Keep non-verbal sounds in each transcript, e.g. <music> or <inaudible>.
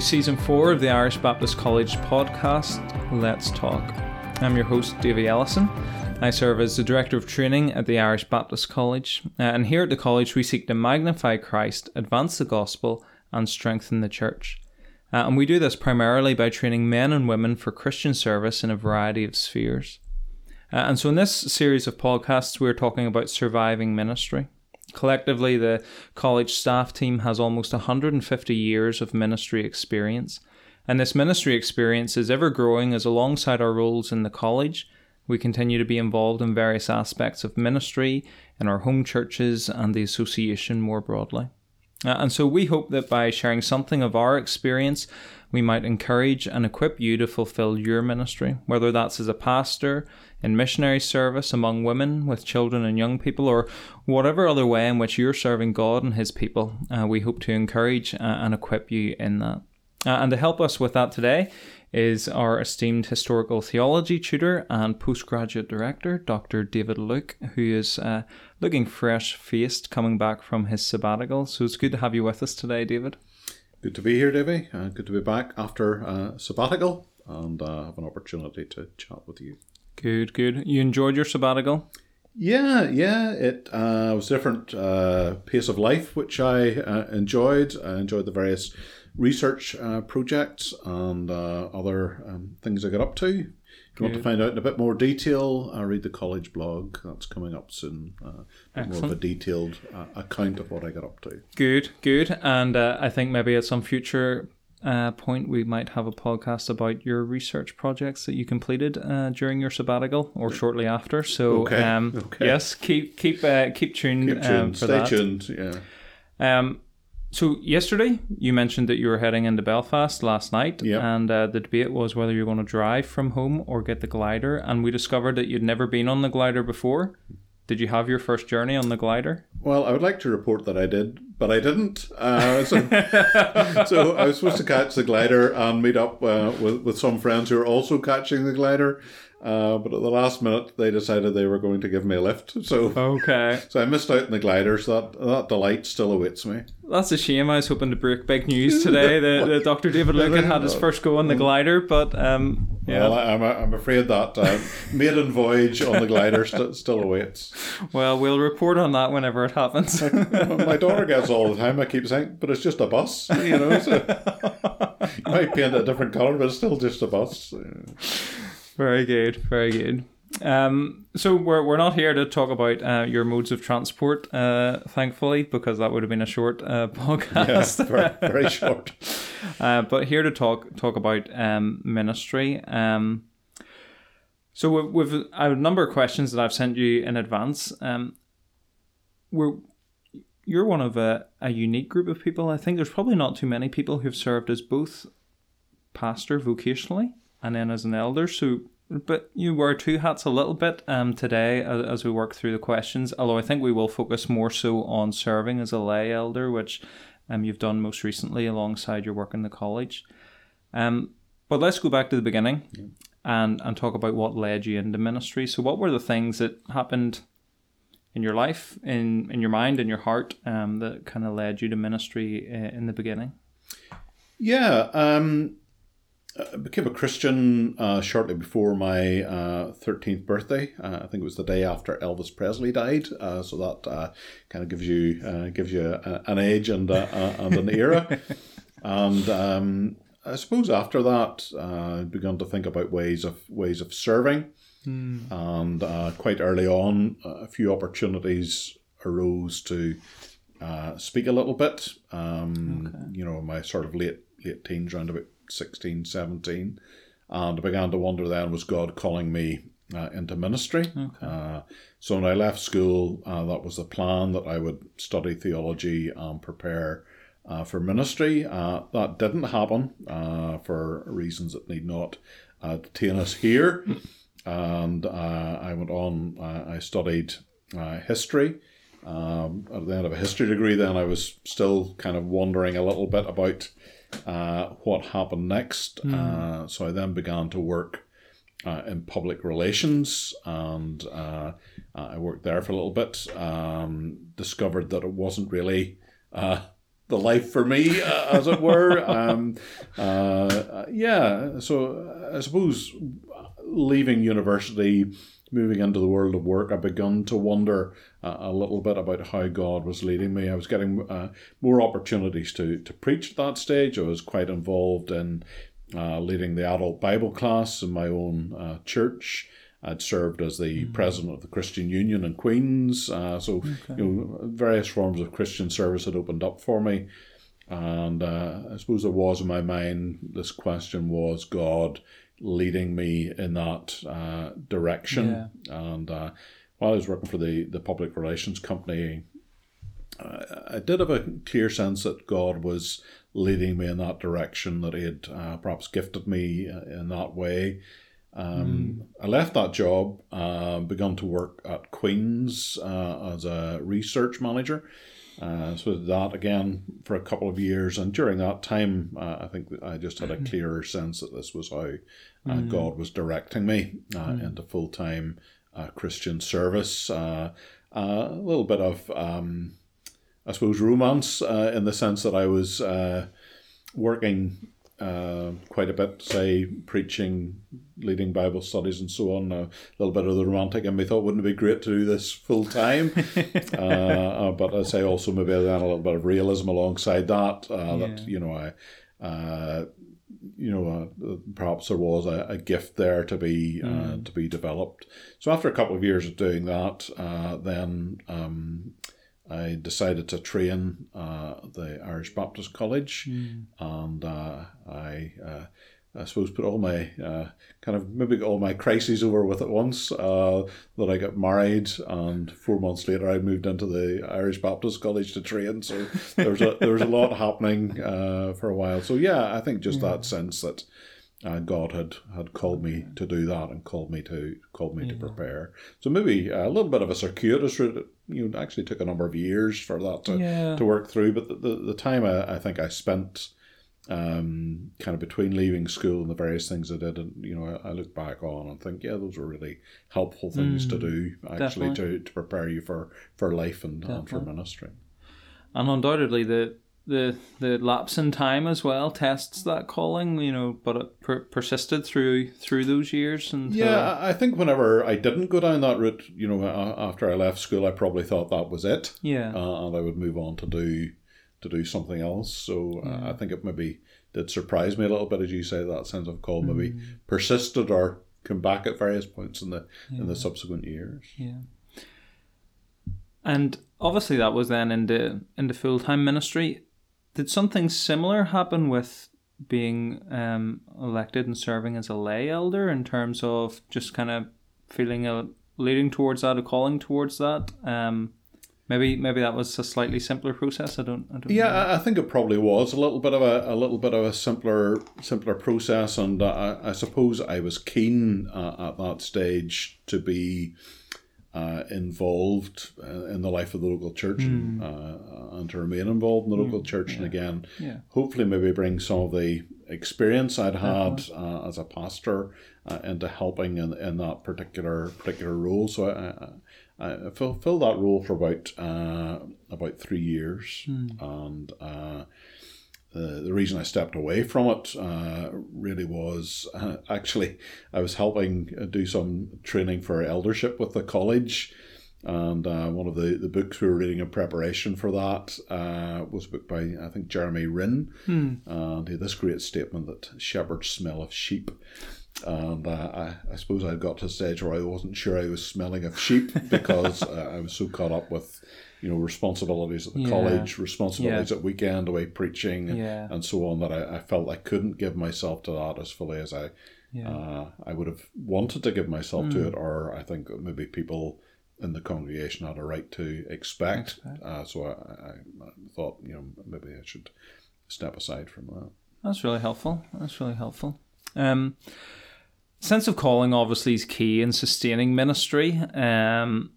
season four of the Irish Baptist College podcast, Let's Talk. I'm your host, Davy Ellison. I serve as the Director of Training at the Irish Baptist College, uh, and here at the college we seek to magnify Christ, advance the gospel, and strengthen the church. Uh, and we do this primarily by training men and women for Christian service in a variety of spheres. Uh, and so in this series of podcasts, we're talking about surviving ministry. Collectively, the college staff team has almost 150 years of ministry experience, and this ministry experience is ever growing as alongside our roles in the college, we continue to be involved in various aspects of ministry in our home churches and the association more broadly. Uh, and so we hope that by sharing something of our experience, we might encourage and equip you to fulfill your ministry, whether that's as a pastor, in missionary service among women, with children and young people, or whatever other way in which you're serving God and His people. Uh, we hope to encourage uh, and equip you in that. Uh, and to help us with that today is our esteemed historical theology tutor and postgraduate director, Dr. David Luke, who is uh, looking fresh faced coming back from his sabbatical. So it's good to have you with us today, David. Good to be here, Davy. Uh, good to be back after uh, sabbatical and uh, have an opportunity to chat with you. Good, good. You enjoyed your sabbatical? Yeah, yeah. It uh, was different uh, pace of life, which I uh, enjoyed. I enjoyed the various research uh, projects and uh, other um, things I got up to. If you want to find out in a bit more detail, uh, read the college blog. That's coming up soon. Uh, more of a detailed uh, account of what I got up to. Good, good. And uh, I think maybe at some future uh, point we might have a podcast about your research projects that you completed uh, during your sabbatical or shortly after. So Okay, um, okay. yes, keep keep uh, keep tuned. Keep Um, tuned. for Stay that. tuned. Yeah. Um, so yesterday you mentioned that you were heading into Belfast last night, Yep. and uh, the debate was whether you're going to drive from home or get the glider. And we discovered that you'd never been on the glider before. Did you have your first journey on the glider? Well, I would like to report that I did, but I didn't. Uh, so, <laughs> so I was supposed to catch the glider and meet up uh, with, with some friends who are also catching the glider. Uh, but at the last minute, they decided they were going to give me a lift. So, Okay, <laughs> so I missed out on the glider. So that, that delight still awaits me. that's a shame. I was hoping to break big news today <laughs> that, that Dr. David Lucan had his first go on the glider, but um, yeah. Well, I, I'm, I'm afraid that uh, maiden voyage on the glider st- still awaits. Well, we'll report on that whenever it happens. <laughs> My daughter gets all the time. I keep saying, but it's just a bus, you know. So you might paint a different color, but it's still just a bus. Very good, very good. Um, so we're, we're not here to talk about uh, your modes of transport, uh, thankfully, because that would have been a short uh, <laughs> Yeah, podcast. very, very short. <laughs> uh, but here to talk talk about um, ministry. Um, so we've, we've I have a number of questions that I've sent you in advance. Um, we're you're one of a, a unique group of people. I think there's probably not too many people who've served as both pastor vocationally and then as an elder. So, but you wear two hats a little bit um, today as, as we work through the questions. Although I think we will focus more so on serving as a lay elder, which um, you've done most recently alongside your work in the college. Um, but let's go back to the beginning and, and talk about what led you into ministry. So, what were the things that happened in your life, in, in your mind, in your heart, um, that kind of led you to ministry uh, in the beginning? Yeah, um, I became a Christian uh, shortly before my uh, 13th birthday. Uh, I think it was the day after Elvis Presley died. Uh, so that uh, kind of gives you uh, gives you a, an age and, and an era. <laughs> and um, I suppose after that, uh, I began to think about ways of ways of serving. And uh, quite early on, a few opportunities arose to uh, speak a little bit. Um, You know, my sort of late late teens, around about 16, 17. And I began to wonder then, was God calling me uh, into ministry? Uh, so when I left school, uh, that was the plan that I would study theology and prepare uh, for ministry. Uh, that didn't happen uh, for reasons that need not uh, detain us here. <laughs> And uh, I went on, uh, I studied uh, history. Um, at the end of a history degree, then I was still kind of wondering a little bit about uh, what happened next. Uh, so I then began to work uh, in public relations, and uh, I worked there for a little bit. Um, discovered that it wasn't really uh, <laughs> the life for me, uh, as it were. <laughs> Um, uh, yeah, so I suppose leaving university, moving into the world of work, I begun to wonder uh, a little bit about how God was leading me. I was getting uh, more opportunities to to preach at that stage. I was quite involved in uh, leading the adult Bible class in my own uh, church. I'd served as the mm. president of the Christian Union in Queen's, uh, so okay. you know various forms of Christian service had opened up for me, and uh, I suppose there was in my mind this question: Was God leading me in that uh, direction? Yeah. And uh, while I was working for the the public relations company, I did have a clear sense that God was leading me in that direction, that He had uh, perhaps gifted me uh, in that way. Um, mm. I left that job, uh, begun to work at Queen's uh, as a research manager. Uh, so that again for a couple of years, and during that time, uh, I think I just had a mm-hmm. clearer sense that this was how uh, mm. God was directing me uh, mm. into full time Christian service. a little bit of, um, I suppose, romance in the sense that I was working uh, quite a bit, say, preaching, leading Bible studies, and so on. A little bit of the romantic and we thought, wouldn't it be great to do this full time? <laughs> uh, uh, but I say also maybe then a little bit of realism alongside that. Uh, yeah. That you know, I, uh, you know, uh, perhaps there was a, a, gift there to be mm. to be developed. So after a couple of years of doing that, then. Um, I decided to train uh, the Irish Baptist College, mm. and uh, I, uh, I suppose, put all my uh, kind of maybe all my crises over with at once. Uh, that I got married, and four months later, I moved into the Irish Baptist College to train. So there was a there was a lot happening uh, for a while. So yeah, I think just that sense that uh, God had had called me to do that and called me to called me yeah. to prepare. So maybe a little bit of a circuitous route. You know, actually took a number of years for that to, yeah. to work through. But the, the, the time I, I think I spent um, kind of between leaving school and the various things I did, and you know, I, I look back on and think, yeah, those were really helpful things mm, to do actually to, to prepare you for for life and, and for ministry. And undoubtedly, the the the lapse in time as well tests that calling you know but it per- persisted through through those years and yeah i think whenever i didn't go down that route you know after i left school i probably thought that was it. Yeah. Uh, and i would move on to do to do something else. So uh, i think it maybe did surprise me a little bit as you say that sense of call maybe mm. persisted or come back at various points in the yeah. in the subsequent years. Yeah. And obviously that was then into into full-time ministry did something similar happen with being um, elected and serving as a lay elder in terms of just kind of feeling a leading towards that, a calling towards that? Um, maybe maybe that was a slightly simpler process. I don't. I don't yeah, know. I think it probably was a little bit of a, a little bit of a simpler simpler process, and I, I suppose I was keen uh, at that stage to be uh, involved uh, in the life of the local church mm. and, uh, and, to remain involved in the local mm. church. Yeah. And again, yeah. hopefully, maybe bring some of the experience I'd had uh, as a pastor uh, into helping in, in that particular particular role. So I, I, I fulfilled that role for about uh, about three years, mm. and the, the reason I stepped away from it uh, really was uh, actually I was helping do some training for eldership with the college. And uh, one of the, the books we were reading in preparation for that uh, was a book by, I think, Jeremie Rinne. Hmm. And he had this great statement that shepherds smell of sheep. And uh, I, I suppose I got to a stage where I wasn't sure I was smelling of sheep because I was so caught up with you know responsibilities at the yeah. college, responsibilities yeah. at weekend away preaching, yeah. and so on. That I, I, felt I couldn't give myself to that as fully as I uh, I would have wanted to give myself mm. to it, or I think maybe people in the congregation had a right to expect. expect. Uh, so I, I, thought you know maybe I should step aside from that. That's really helpful. That's really helpful. Um, sense of calling obviously is key in sustaining ministry. Um,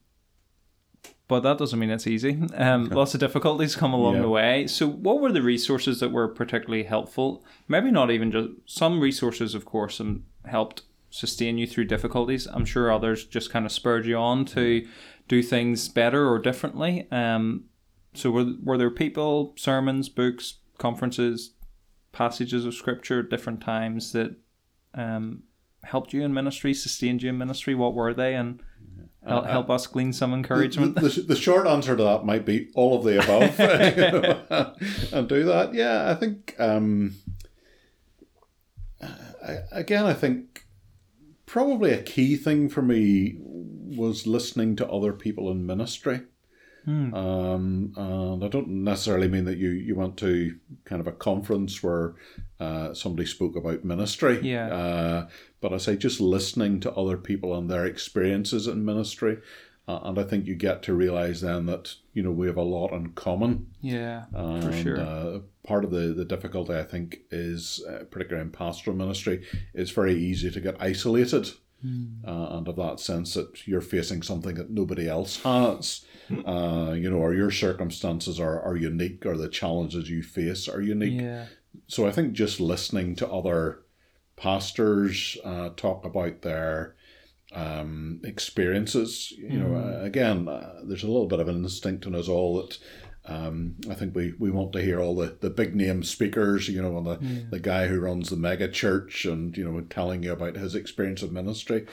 but that doesn't mean it's easy. Um. Lots of difficulties come along yeah. the way. So, what were the resources that were particularly helpful? Maybe not even just some resources, of course, um, helped sustain you through difficulties. I'm sure others just kind of spurred you on to do things better or differently. Um, so were were there people, sermons, books, conferences, passages of scripture at different times that um, helped you in ministry, sustained you in ministry? What were they, and help, help us glean some encouragement? The, the, the, short answer to that might be all of the above, <laughs> <laughs> and do that. Yeah, I think. Um, I, again, I think probably a key thing for me was listening to other people in ministry. Hmm. Um, and I don't necessarily mean that you, you went to kind of a conference where uh, somebody spoke about ministry. Yeah. Uh, but I say just listening to other people and their experiences in ministry. Uh, and I think you get to realize then that, you know, we have a lot in common. Yeah, and, for sure. Uh, part of the, the difficulty, I think, is, uh, particularly in pastoral ministry, it's very easy to get isolated. Uh, and of that sense that you're facing something that nobody else has uh, you know, or your circumstances are, are unique, or the challenges you face are unique. Yeah. So I think just listening to other pastors uh, talk about their um, experiences, you know, Mm. uh, again, uh, there's a little bit of an instinct in us all that um, I think we, we want to hear all the, the big name speakers, you know, and the, Yeah. the guy who runs the mega church and, you know, telling you about his experience of ministry.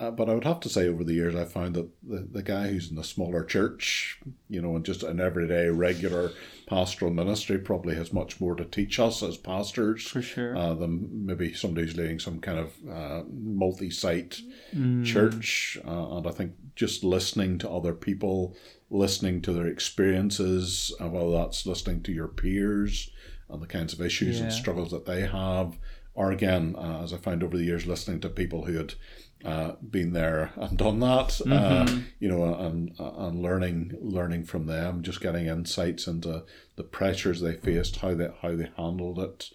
Uh, but I would have to say, over the years, I found that the, the guy who's in a smaller church, you know, and just an everyday, regular pastoral ministry probably has much more to teach us as pastors For sure. uh, than maybe somebody who's leading some kind of uh, multi site Mm. church. Uh, and I think just listening to other people, listening to their experiences, uh, whether that's listening to your peers and the kinds of issues and struggles that they have, or again, uh, as I found over the years, listening to people who had uh, been there and done that, uh, Mhm. you know, and and learning learning from them, just getting insights into the pressures they faced, how they how they handled it,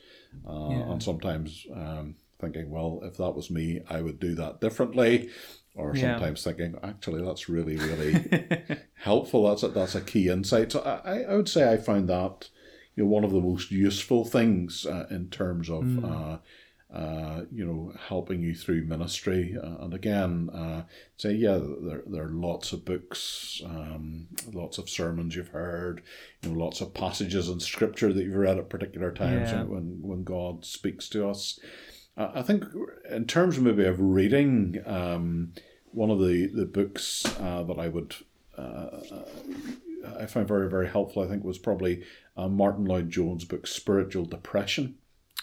uh, Yeah. and sometimes um, thinking, well, if that was me, I would do that differently, or Yeah. sometimes thinking, actually, that's really really <laughs> helpful. That's a, that's a key insight. So I, I would say I found that you know one of the most useful things uh, in terms of Mm. uh, uh, you know helping you through ministry. Uh, and again, uh, say yeah, there there are lots of books, um, lots of sermons you've heard, you know, lots of passages in scripture that you've read at particular times Yeah. when when God speaks to us. Uh, I think in terms of maybe of reading, um, one of the the books uh, that I would uh, I found very very helpful. I think was probably uh, Martyn Lloyd-Jones' book Spiritual Depression.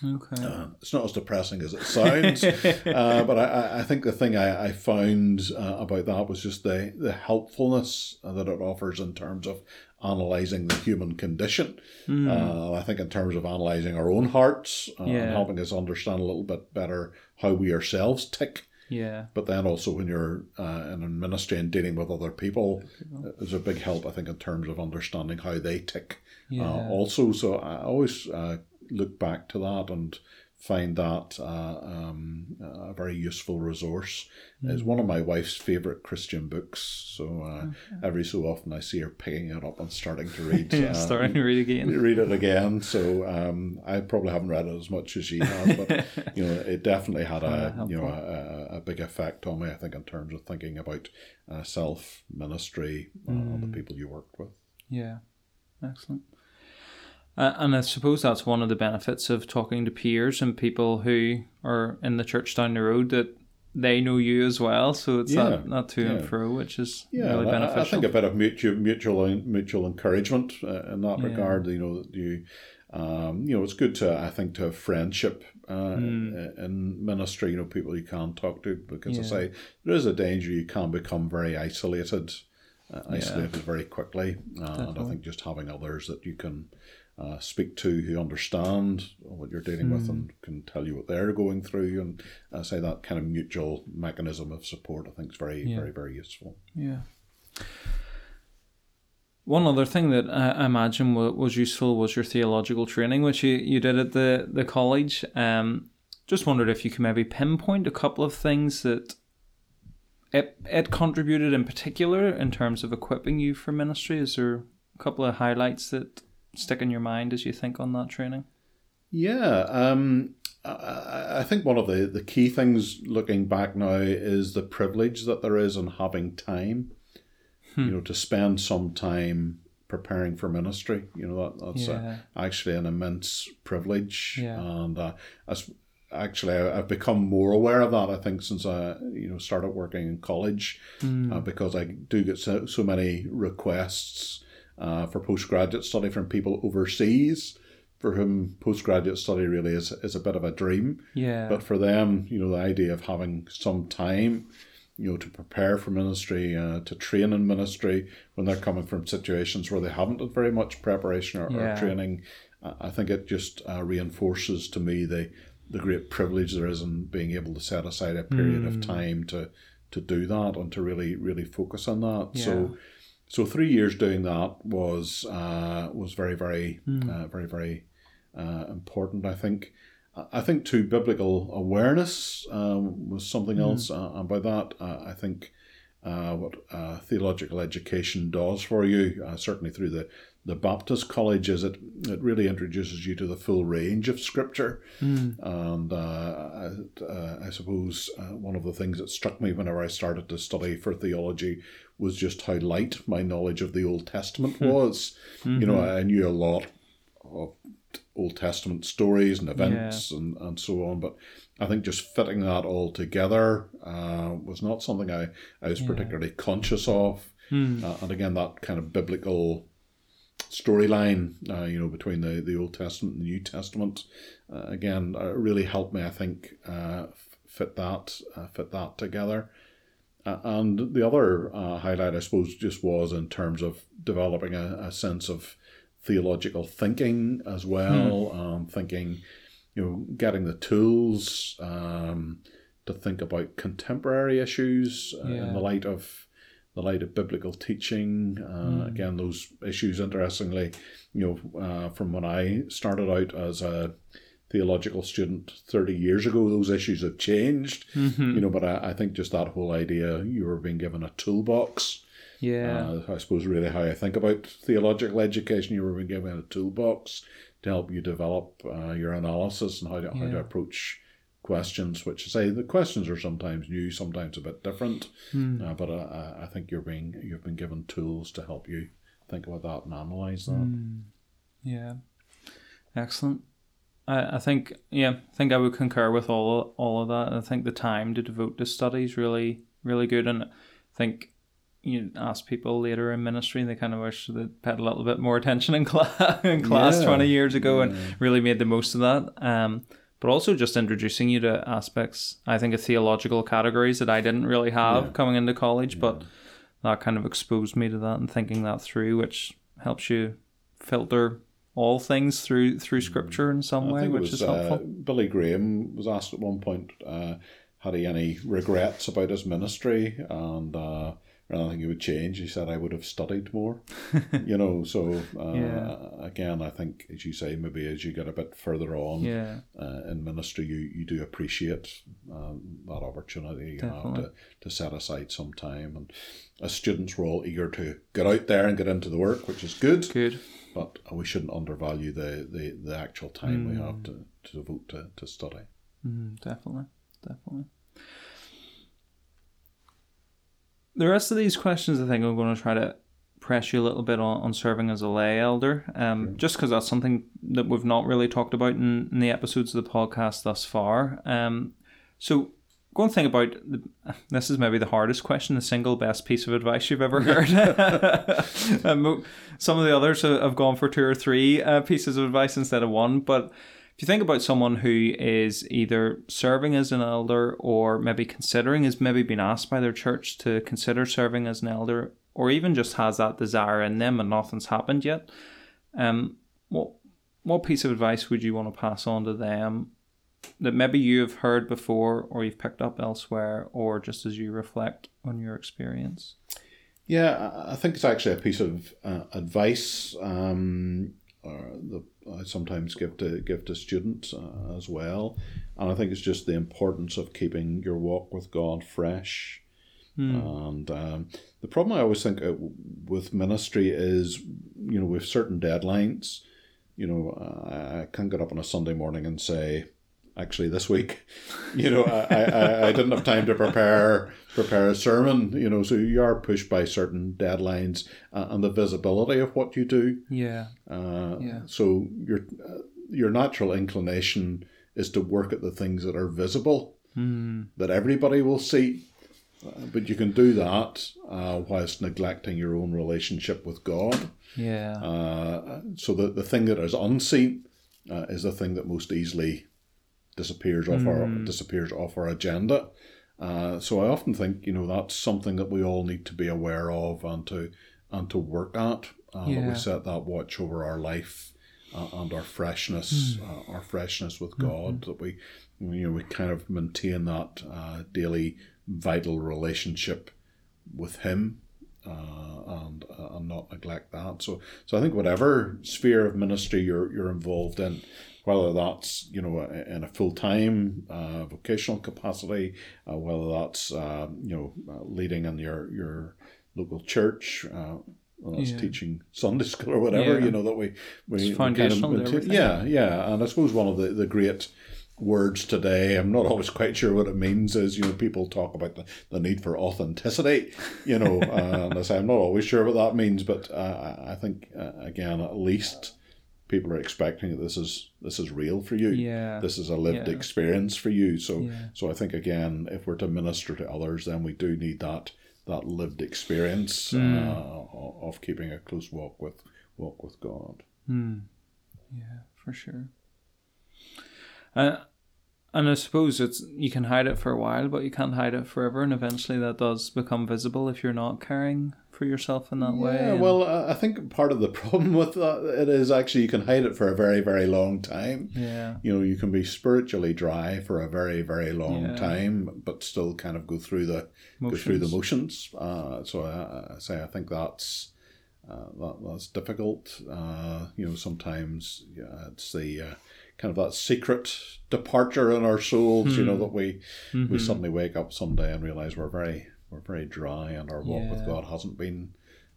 Okay. Uh, it's not as depressing as it sounds, <laughs> uh, but I- I, think the thing I, I found uh, about that was just the, the helpfulness that it offers in terms of analysing the human condition. Mm. Uh, I think in terms of analysing our own hearts uh, Yeah. and helping us understand a little bit better how we ourselves tick. yeah. But then also when you're uh, in a ministry and dealing with other people, there's a big help, I think, in terms of understanding how they tick Yeah. uh, also. So I always uh, look back to that and find that uh, um, a very useful resource. It's one of my wife's favourite Christian books. So uh, every so often I see her picking it up and starting to <laughs> read. uh, Starting to read again. Read it again. So um, I probably haven't read it as much as she has, but <laughs> you know, it definitely had a Uh, you know a, a, big effect on me. I think in terms of thinking about uh, self ministry, uh, and the people you worked with. Yeah, excellent. Uh, and I suppose that's one of the benefits of talking to peers and people who are in the church down the road that they know you as well. So it's Yeah, not, not to and yeah. fro, which is Yeah, really I- I, I think a bit of mutual mutual mutual encouragement uh, in that Yeah. regard. You know, that you, um, you know, it's good to I think to have friendship uh, Hmm. in ministry. You know, people you can talk to because I say there is a danger you can become very isolated, uh, isolated very quickly. Uh, and I think just having others that you can. Uh, speak to who understand what you're dealing with Hmm. and can tell you what they're going through, and I say that kind of mutual mechanism of support. I think is very, Yeah. very, very useful. Yeah. One other thing that I I imagine was useful was your theological training, which you, you did at the, the college. Um, just wondered if you could maybe pinpoint a couple of things that it, it contributed in particular in terms of equipping you for ministry. Is there a couple of highlights that stick in your mind as you think on that training? Yeah, um, I, I think one of the, the key things looking back now is the privilege that there is in having time. You know, to spend some time preparing for ministry. You know that that's Yeah. actually an immense privilege, Yeah. and uh, as actually I, I've become more aware of that. I think since I you know started working in college, Mm. uh, because I do get so, so many requests uh, for postgraduate study from people overseas, for whom postgraduate study really is is a bit of a dream. yeah. But for them, you know, the idea of having some time, you know, to prepare for ministry, uh, to train in ministry when they're coming from situations where they haven't had very much preparation or, Yeah. or training, uh, I think it just uh, reinforces to me the the great privilege there is in being able to set aside a period of time to to do that and to really really focus on that. Yeah. So. So three years doing that was uh, was very very uh, very very uh, important. I think. I think too biblical awareness um, was something else. Uh, and by that, uh, I think uh, what uh, theological education does for you, uh, certainly through the, the Baptist College, is it it really introduces you to the full range of Scripture. And uh, I, uh, I suppose uh, one of the things that struck me whenever I started to study for theology was just how light my knowledge of the Old Testament was. You know, I knew a lot of Old Testament stories and events and, and so on, but I think just fitting that all together uh, was not something I, I was particularly conscious of. Uh, and again, that kind of biblical storyline, uh, you know, between the, the Old Testament and the New Testament, uh, again, uh, really helped me, I think, uh, f- fit that uh, fit that together. Uh, and the other uh, highlight, I suppose, just was in terms of developing a, a sense of theological thinking as well. Um, thinking, you know, getting the tools um, to think about contemporary issues uh, in the light of the light of biblical teaching. Uh, Again, those issues, interestingly, you know, uh, from when I started out as a theological student 30 years ago, those issues have changed, you know, but I, I think just that whole idea you were being given a toolbox. yeah. Uh, I suppose really how I think about theological education, you were being given a toolbox to help you develop uh, your analysis and how to, how to approach questions, which I say the questions are sometimes new, sometimes a bit different, Hmm. uh, but uh, I think you're being you've been given tools to help you think about that and analyze that. Hmm. Yeah, excellent. I, I think yeah, I think I would concur with all all of that. I think the time to devote to study is really really good, and I think you ask people later in ministry, they kind of wish they paid a little bit more attention in class <laughs> in class Yeah. twenty years ago, and really made the most of that. Um, but also just introducing you to aspects I think of theological categories that I didn't really have Yeah. coming into college, but that kind of exposed me to that and thinking that through, which helps you filter all things through through scripture in some I way, which was is helpful. uh, Billy Graham was asked at one point, uh, had he any regrets about his ministry and uh, anything he would change. He said, "I would have studied more." <laughs> you know, so uh, Yeah. again, I think as you say, maybe as you get a bit further on yeah, uh, in ministry, you, you do appreciate um, that opportunity you have to, to set aside some time. And as students, we're all eager to get out there and get into the work, which is good. good. But we shouldn't undervalue the, the, the actual time we Mm. have to, to devote to, to study. Mm, definitely, definitely. The rest of these questions, I think I'm going to try to press you a little bit on, on serving as a lay elder, um, just because that's something that we've not really talked about in, in the episodes of the podcast thus far. Um, so, one thing about the, <laughs> this is maybe the hardest question, the single best piece of advice you've ever heard. <laughs> <laughs> um, some of the others have have gone for two or three uh, pieces of advice instead of one, but if you think about someone who is either serving as an elder or maybe considering, is maybe been asked by their church to consider serving as an elder, or even just has that desire in them and nothing's happened yet, um, what what piece of advice would you want to pass on to them that maybe you have heard before or you've picked up elsewhere, or just as you reflect on your experience? Yeah, I- I think it's actually a piece of uh, advice um, uh, that I sometimes give to give to students uh, as well, and I think it's just the importance of keeping your walk with God fresh. And um, the problem I always think uh, with ministry is, you know, with certain deadlines, you know, I can't get up on a Sunday morning and say, actually this week. You know, I, I, I didn't have time to prepare prepare a sermon. You know, so you are pushed by certain deadlines uh, and the visibility of what you do. Yeah. Uh, Yeah. So your uh, your natural inclination is to work at the things that are visible Mm. that everybody will see. Uh, but you can do that uh, whilst neglecting your own relationship with God. Yeah. Uh, so the, the thing that is unseen uh, is the thing that most easily disappears off our disappears off our agenda. Uh, so I often think you know that's something that we all need to be aware of and to and to work at. Uh, That we set that watch over our life uh, and our freshness, uh, our freshness with God. That we you know we kind of maintain that uh, daily vital relationship with Him uh, and uh, and not neglect that. So so I think whatever sphere of ministry you're you're involved in, whether that's you know in a full time uh, vocational capacity, uh, whether that's uh, you know uh, leading in your your local church. Uh, whether that's Yeah. teaching Sunday <laughs> school or whatever, Yeah. you know that we we, we kind of yeah, yeah, and I suppose one of the, the great words today, I'm not always quite sure what it means, is, you know, people talk about the, the need for authenticity, you know, <laughs> uh, and I say I'm not always sure what that means, but uh, I I think, uh, again, at least people are expecting that this is this is real for you. Yeah. This is a lived Yeah. experience for you. So, Yeah. so I think again, if we're to minister to others, then we do need that that lived experience Hmm. uh, of keeping a close walk with walk with God. Hmm. Yeah, for sure. Uh, and I suppose it's you can hide it for a while, but you can't hide it forever, and eventually that does become visible if you're not caring for yourself in that way. Yeah, well, I think part of the <laughs> problem with that it is actually you can hide it for a very, very long time. yeah, You know, you can be spiritually dry for a very, very long Yeah. time, but still kind of go through the go through the Motions. motions. Uh, so I, I say I think that's uh, that, that's difficult. Uh, you know, sometimes yeah, it's the uh, kind of that secret departure in our souls. You know that we we suddenly wake up someday and realize we're very we're very dry and our walk with God hasn't been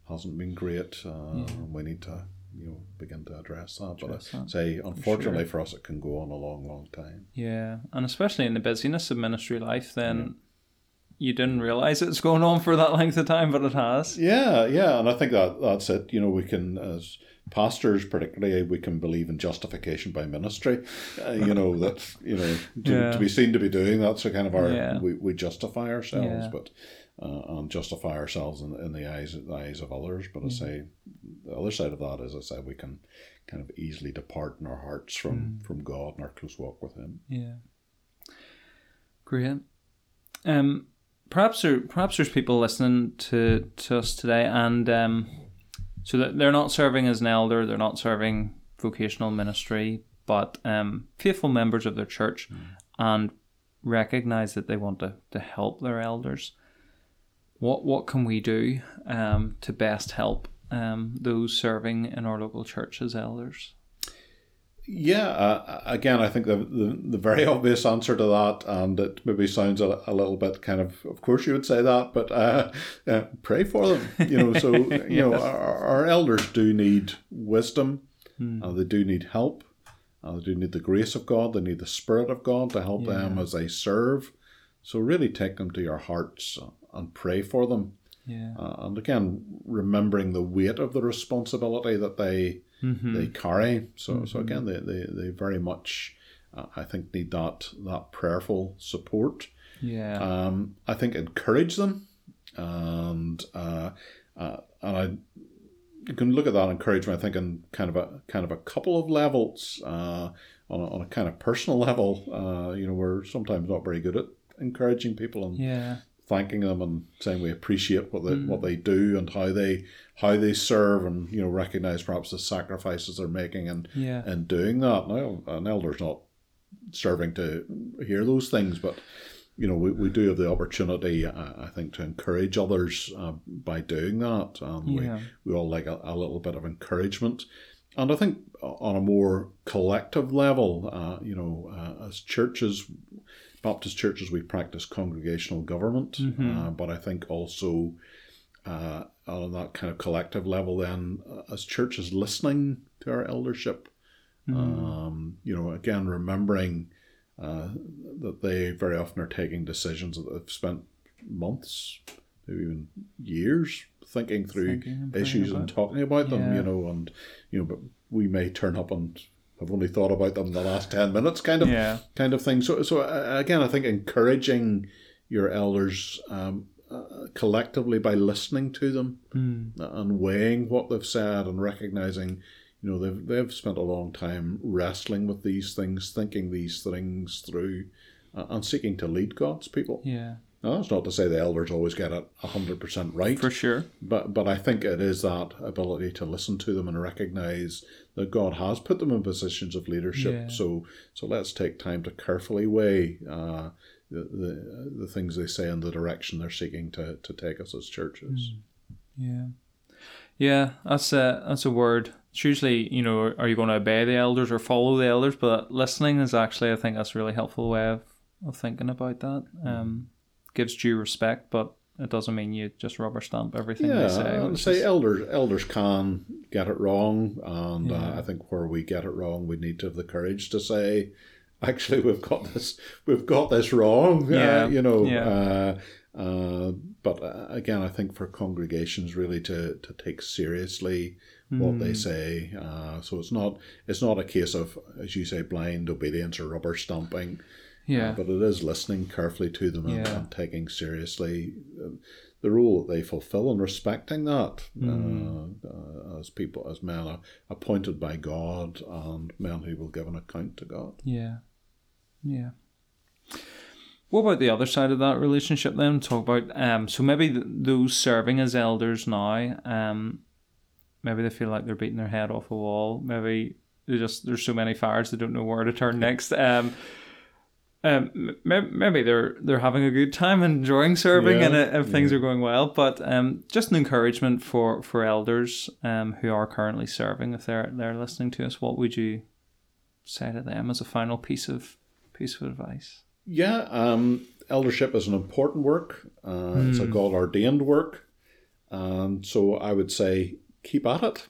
hasn't been great. Uh, and We need to you know begin to address that. Address but I that, say unfortunately for us, it can go on a long, long time. yeah, and especially in the busyness of ministry life, then you didn't realize it's going on for that length of time, but it has. Yeah, yeah, and I think that that's it. You know, we can as pastors, particularly, we can believe in justification by ministry. Uh, you know <laughs> that you know to, Yeah. to be seen to be doing that. So kind of our Yeah. we, we justify ourselves, but uh, and justify ourselves in, in the eyes the eyes of others. But I say the other side of that is I say we can kind of easily depart in our hearts from from God and our close walk with Him. Yeah. Great. Um, perhaps there, perhaps there's people listening to, to us today, and um, so that they're not serving as an elder, they're not serving vocational ministry, but um, faithful members of their church, and recognize that they want to, to help their elders. What what can we do um, to best help um, those serving in our local church as elders? Yeah, uh, again, I think the, the the very <laughs> obvious answer to that, and it maybe sounds a, a little bit kind of, of course you would say that, but uh, <laughs> uh, pray for them. You know, so <laughs> you know, our, our elders do need wisdom, and they do need help, and they do need the grace of God. They need the Spirit of God to help them as they serve. So really, take them to your hearts and pray for them. Yeah. Uh, and again, remembering the weight of the responsibility that they they carry. So so again, they, they, they very much, uh, I think, need that that prayerful support. Yeah. Um, I think encourage them, and uh, uh, and I you can look at that encouragement. I think in kind of a kind of a couple of levels. Uh, on a, on a kind of personal level, uh, you know, we're sometimes not very good at encouraging people and yeah. Thanking them and saying we appreciate what they what they do and how they how they serve and you know recognize perhaps the sacrifices they're making and Yeah. in doing that. Now an elder's not serving to hear those things, but you know we, we do have the opportunity, I think, to encourage others uh, by doing that. And Yeah. we, we all like a, a little bit of encouragement. And I think on a more collective level, uh, you know, uh, as churches, Baptist churches, we practice congregational government, uh, but I think also uh, on that kind of collective level, then uh, as churches listening to our eldership, um, you know, again remembering uh, that they very often are taking decisions that they've spent months, maybe even years thinking through Thinking and issues and talking about them. Yeah. You know, and you know, but we may turn up and have only thought about them in the last ten minutes, kind of Yeah. kind of thing. So, so uh, again, I think encouraging your elders um, uh, collectively by listening to them Mm. and weighing what they've said and recognizing, you know, they've they've spent a long time wrestling with these things, thinking these things through, uh, and seeking to lead God's people. Yeah. Now, that's not to say the elders always get it hundred percent right, For sure. but but I think it is that ability to listen to them and recognize that God has put them in positions of leadership. Yeah. So so let's take time to carefully weigh uh, the, the the things they say and the direction they're seeking to, to take us as churches. Yeah. Yeah, that's a that's a word. It's usually, you know, are you going to obey the elders or follow the elders? But listening is actually, I think, that's a really helpful way of, of thinking about that. Um, gives due respect, but it doesn't mean you just rubber stamp everything Yeah, they say. I would say is- elders elders can get it wrong, and Yeah. uh, I think where we get it wrong, we need to have the courage to say, actually, we've got this, we've got this wrong. Yeah, uh, you know. yeah. Uh, uh, but uh, again, I think for congregations really to, to take seriously what they Mm. say. Uh, so it's not it's not a case of, as you say, blind obedience or rubber stamping. Yeah, Uh, but it is listening carefully to them and, Yeah. and taking seriously uh, the role that they fulfill and respecting that Mm. uh, uh, as people, as men are appointed by God and men who will give an account to God. yeah, yeah. What about the other side of that relationship then? Talk about um. So maybe th- those serving as elders now, um, maybe they feel like they're beating their head off a wall. Maybe they just there's so many fires they don't know where to turn next. Um, um, maybe they're they're having a good time, enjoying serving, Yeah, and uh, if things are going well. But um, just an encouragement for for elders um who are currently serving, if they're they're listening to us, what would you say to them as a final piece of piece of advice? Yeah, um, eldership is an important work. Uh, It's Hmm. a God ordained work, and so I would say keep at it.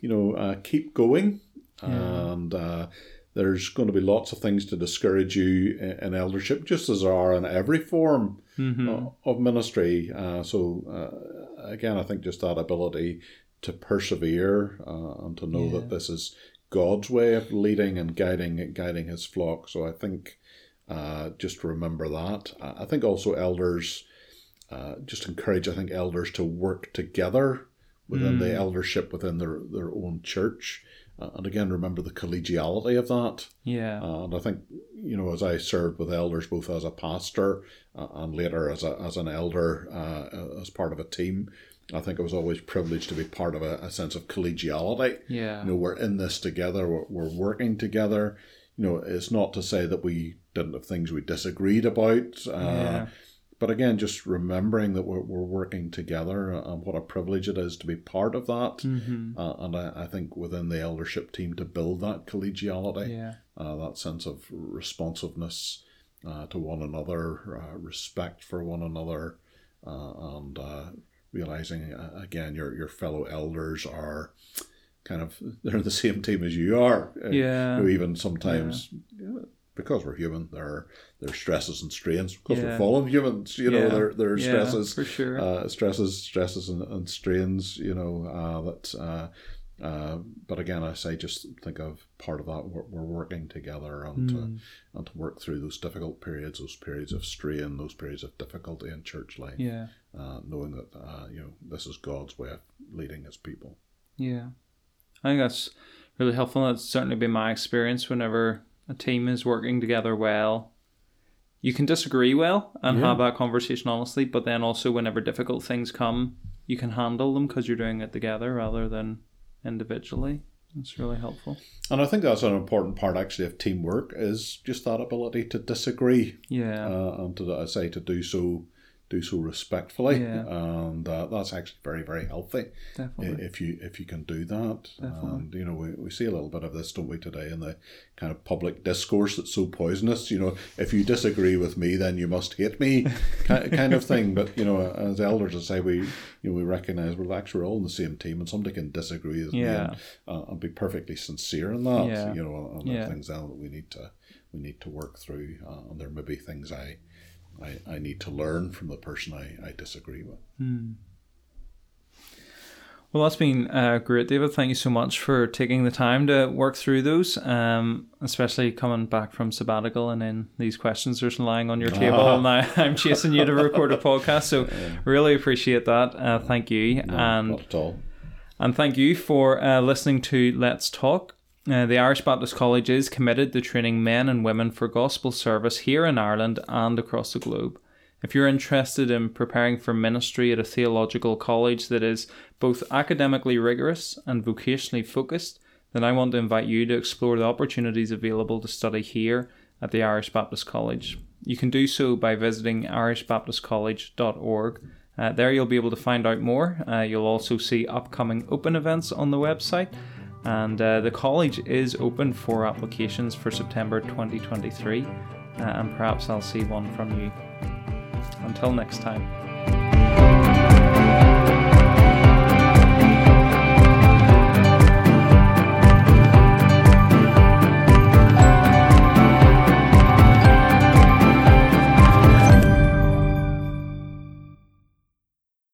You know, uh, keep going, and uh, there's going to be lots of things to discourage you in, eldership, just as there are in every form Mm-hmm. of ministry. Uh, so uh, again, I think just that ability to persevere uh, and to know Yeah. that this is God's way of leading and guiding guiding His flock. So I think uh, just remember that. I think also elders uh, just encourage. I think elders to work together within the eldership within their their own church. Uh, and again, remember the collegiality of that. Yeah. Uh, and I think, you know, as I served with elders, both as a pastor uh, and later as, a, as an elder, uh, as part of a team, I think I was always privileged to be part of a, a sense of collegiality. yeah. You know, we're in this together, we're, we're working together. You know, it's not to say that we didn't have things we disagreed about. Uh, Yeah. But again, just remembering that we're, we're working together and what a privilege it is to be part of that. mm-hmm. Uh, and I, I think within the eldership team to build that collegiality Yeah. uh, that sense of responsiveness uh, to one another, uh, respect for one another, uh, and uh, realizing uh, again your your fellow elders are kind of <laughs> they're in the same team as you are. Yeah. know, even sometimes. yeah, because we're human, there are there are stresses and strains. Because Yeah. we're fallen humans, you know, Yeah. there there are Yeah, stresses, for sure. uh, stresses, stresses, and, and strains. You know uh, that. Uh, uh, but again, I say just think of part of that. We're, we're working together and to, Mm. and to work through those difficult periods, those periods of strain, those periods of difficulty in church life. Yeah. Uh, knowing that uh, you know this is God's way of leading His people. Yeah. I think that's really helpful. That's certainly been my experience whenever a team is working together well. You can disagree well and Yeah. have that conversation honestly, but then also whenever difficult things come, you can handle them because you're doing it together rather than individually. It's really helpful. And I think that's an important part actually of teamwork is just that ability to disagree Yeah. uh, and to I say to do so do so respectfully, Yeah. and uh, that's actually very very healthy. definitely. if you if you can do that. Definitely. And you know, we, we see a little bit of this, don't we, today in the kind of public discourse that's so poisonous. You know, if you disagree with me, then you must hate me, <laughs> ki- kind of thing. But you know, as elders, I say we you know we recognise we're actually all in the same team, and somebody can disagree with me and, uh, and be perfectly sincere in that. Yeah. You know, and Yeah. things that we need to we need to work through, uh, and there may be things I, I, I need to learn from the person I, I disagree with. Hmm. Well, that's been uh, great, David. Thank you so much for taking the time to work through those, um, especially coming back from sabbatical and then these questions are lying on your table. And now <laughs> I'm chasing you to record a podcast. So, <laughs> really appreciate that. Uh, thank you. No, and, not at all. And thank you for uh, listening to Let's Talk. Uh, the Irish Baptist College is committed to training men and women for gospel service here in Ireland and across the globe. If you're interested in preparing for ministry at a theological college that is both academically rigorous and vocationally focused, then I want to invite you to explore the opportunities available to study here at the Irish Baptist College. You can do so by visiting irishbaptistcollege.org. Uh, there you'll be able to find out more. Uh, you'll also see upcoming open events on the website. And uh, the college is open for applications for September 2023, uh, and perhaps I'll see one from you. Until next time.